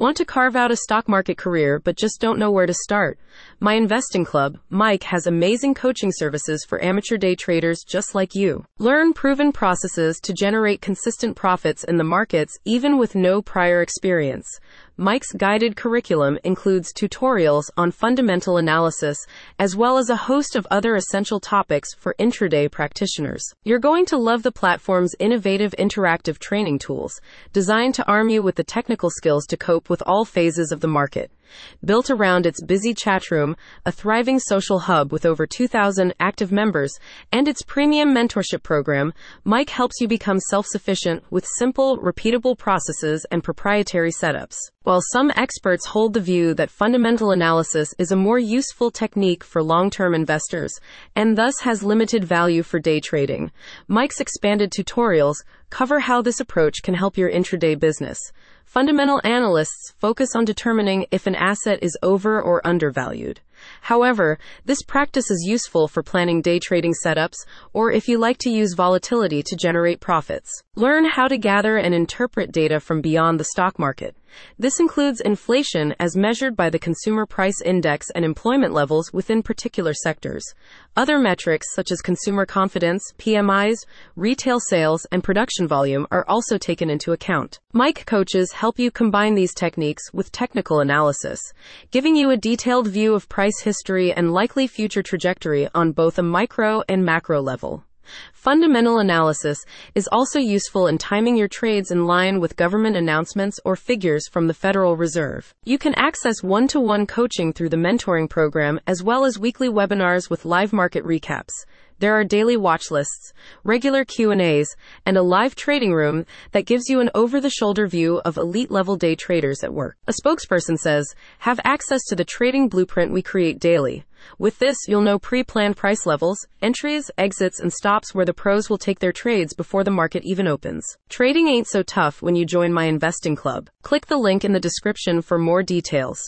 Want to carve out a stock market career but just don't know where to start? My investing club, Mike, has amazing coaching services for amateur day traders just like you. Learn proven processes to generate consistent profits in the markets even with no prior experience. Mike's guided curriculum includes tutorials on fundamental analysis, as well as a host of other essential topics for intraday practitioners. You're going to love the platform's innovative interactive training tools, designed to arm you with the technical skills to cope with all phases of the market. Built around its busy chat room, a thriving social hub with over 2,000 active members, and its premium mentorship program, Mike helps you become self sufficient with simple, repeatable processes and proprietary setups. While some experts hold the view that fundamental analysis is a more useful technique for long term investors and thus has limited value for day trading, Mike's expanded tutorials cover how this approach can help your intraday business. Fundamental analysts focus on determining if an asset is over or undervalued. However, this practice is useful for planning day trading setups or if you like to use volatility to generate profits. Learn how to gather and interpret data from beyond the stock market. This includes inflation as measured by the Consumer Price Index and employment levels within particular sectors. Other metrics such as consumer confidence, PMIs, retail sales, and production volume are also taken into account. Mike coaches help you combine these techniques with technical analysis, giving you a detailed view of price history and likely future trajectory on both a micro and macro level. Fundamental analysis is also useful in timing your trades in line with government announcements or figures from the Federal Reserve. You can access one-to-one coaching through the mentoring program as well as weekly webinars with live market recaps. There are daily watch lists, regular Q&As, and a live trading room that gives you an over-the-shoulder view of elite-level day traders at work. A spokesperson says, "Have access to the trading blueprint we create daily." With this, you'll know pre-planned price levels, entries, exits, and stops where the pros will take their trades before the market even opens. Trading ain't so tough when you join my investing club. Click the link in the description for more details.